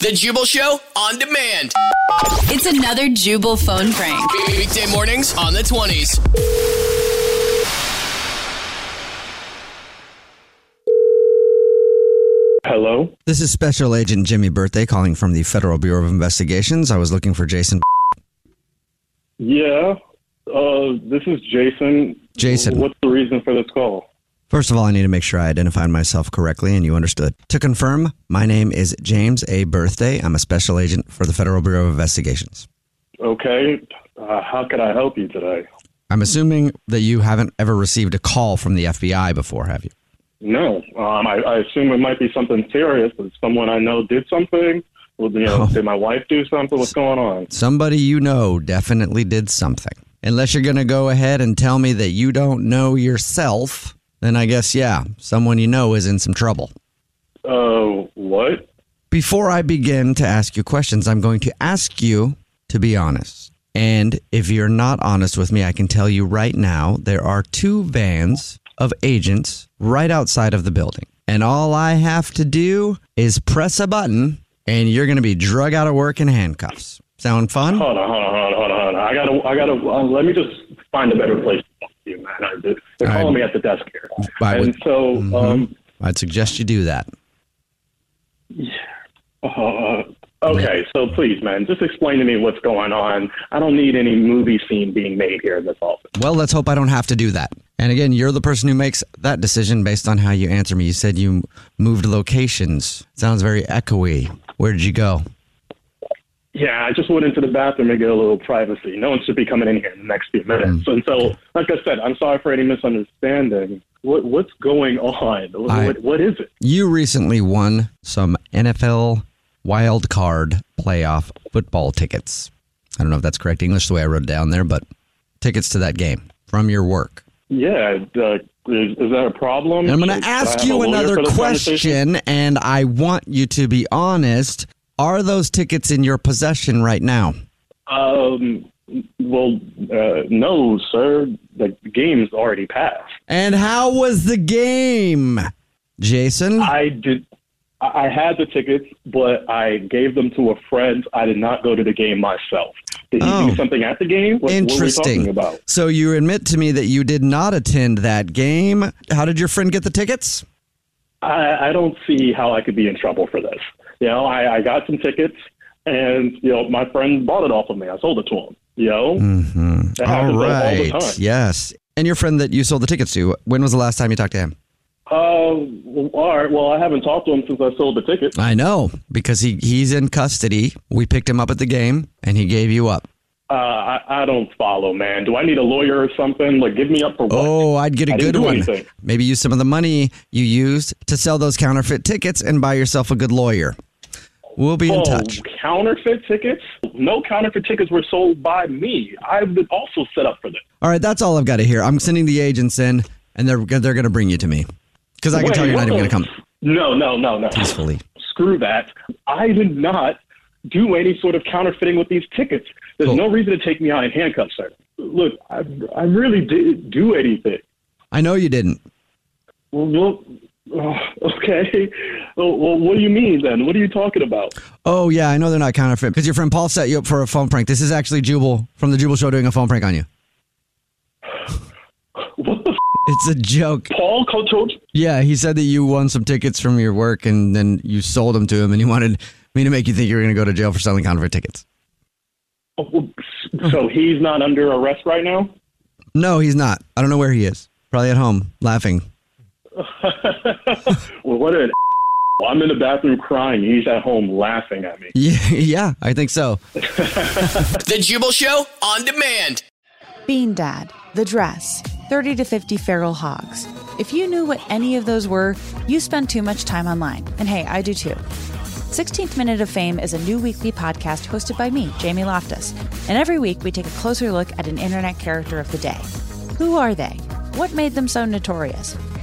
The Jubal Show on demand. It's another Jubal phone prank. Weekday mornings on the 20s. Hello? This is Special Agent Jimmy Birthday calling from the Federal Bureau of Investigations. I was looking for Jason. Yeah. Uh, this is Jason. Jason. What's the reason for this call? First of all, I need to make sure I identified myself correctly and you understood. To confirm, my name is James A. Birthday. I'm a special agent for the Federal Bureau of Investigations. Okay. Uh, how can I help you today? I'm assuming that you haven't ever received a call from the FBI before, have you? No. Um, I, I assume it might be something serious. That someone I know did something. Well, you know, Oh. did my wife do something? What's going on? Somebody you know definitely did something. Unless you're going to go ahead and tell me that you don't know yourself, then I guess, yeah, someone you know is in some trouble. Uh, what? Before I begin to ask you questions, I'm going to ask you to be honest. And if you're not honest with me, I can tell you right now there are two vans of agents right outside of the building. And all I have to do is press a button and you're going to be drug out of work in handcuffs. Sound fun? Hold on, hold on, hold on, hold on. I gotta, I gotta. Uh, let me just find a better place to talk to you, man. They're calling me at the desk here, I and would- so, Mhm. um, I'd suggest you do that. Uh, okay, so please, man, just explain to me what's going on. I don't need any movie scene being made here in this office. Well, let's hope I don't have to do that. And again, you're the person who makes that decision based on how you answer me. You said you moved locations. Sounds very echoey. Where did you go? Yeah, I just went into the bathroom to get a little privacy. No one should be coming in here in the next few minutes. And so, like I said, I'm sorry for any misunderstanding. What what's going on? What, I- what, what is it? You recently won some NFL wild card playoff football tickets. I don't know if that's correct English the way I wrote it down there, but tickets to that game from your work. Yeah, uh, is, is that a problem? And I'm going to ask you another for this conversation? question, and I want you to be honest. Are those tickets in your possession right now? Um, well, uh, no, sir. The game's already passed. And how was the game, Jason? I did. I had the tickets, but I gave them to a friend. I did not go to the game myself. Did Oh. do something at the game? What, Interesting. What are we talking about? So you admit to me that you did not attend that game. How did your friend get the tickets? I, I don't see how I could be in trouble for this. You know, I, I got some tickets, and you know, my friend bought it off of me. I sold it to him. You know, Mm-hmm. All the time. Yes. And your friend that you sold the tickets to, when was the last time you talked to him? uh, all right. Well, I haven't talked to him since I sold the tickets. I know because he, he's in custody. We picked him up at the game and he gave you up. Uh, I, I don't follow, man. Do I need a lawyer or something? Like, give me up for what? Oh, I'd get a I good one. anything. Maybe use some of the money you used to sell those counterfeit tickets and buy yourself a good lawyer. We'll be in Oh, touch. counterfeit tickets? No counterfeit tickets were sold by me. I've been also set up for this. All right, that's all I've got to hear. I'm sending the agents in, and they're they're going to bring you to me because I can Wait, tell you're not even going to come No, no, no, no. peacefully. Screw that. I did not do any sort of counterfeiting with these tickets. There's no reason to take me out in handcuffs, sir. Look, I, I really didn't do anything. I know you didn't. Well, well oh, okay. Well, well, what do you mean then? What are you talking about? Oh yeah, I know they're not counterfeit because your friend Paul set you up for a phone prank. This is actually Jubal from the Jubal Show doing a phone prank on you. What the? F- it's a joke. Paul told Yeah, he said that you won some tickets from your work and then you sold them to him, and he wanted me to make you think you were going to go to jail for selling counterfeit tickets. Oh, so he's not under arrest right now? No, he's not. I don't know where he is. Probably at home, laughing. Well, what an I'm in the bathroom crying. He's at home laughing at me. Yeah, yeah, I think so. The Jubal Show on demand. Bean Dad, The Dress, 30 to 50 Feral Hogs. If you knew what any of those were, you spend too much time online. And hey, I do too. 16th Minute of Fame is a new weekly podcast hosted by me, Jamie Loftus. And every week we take a closer look at an internet character of the day. Who are they? What made them so notorious?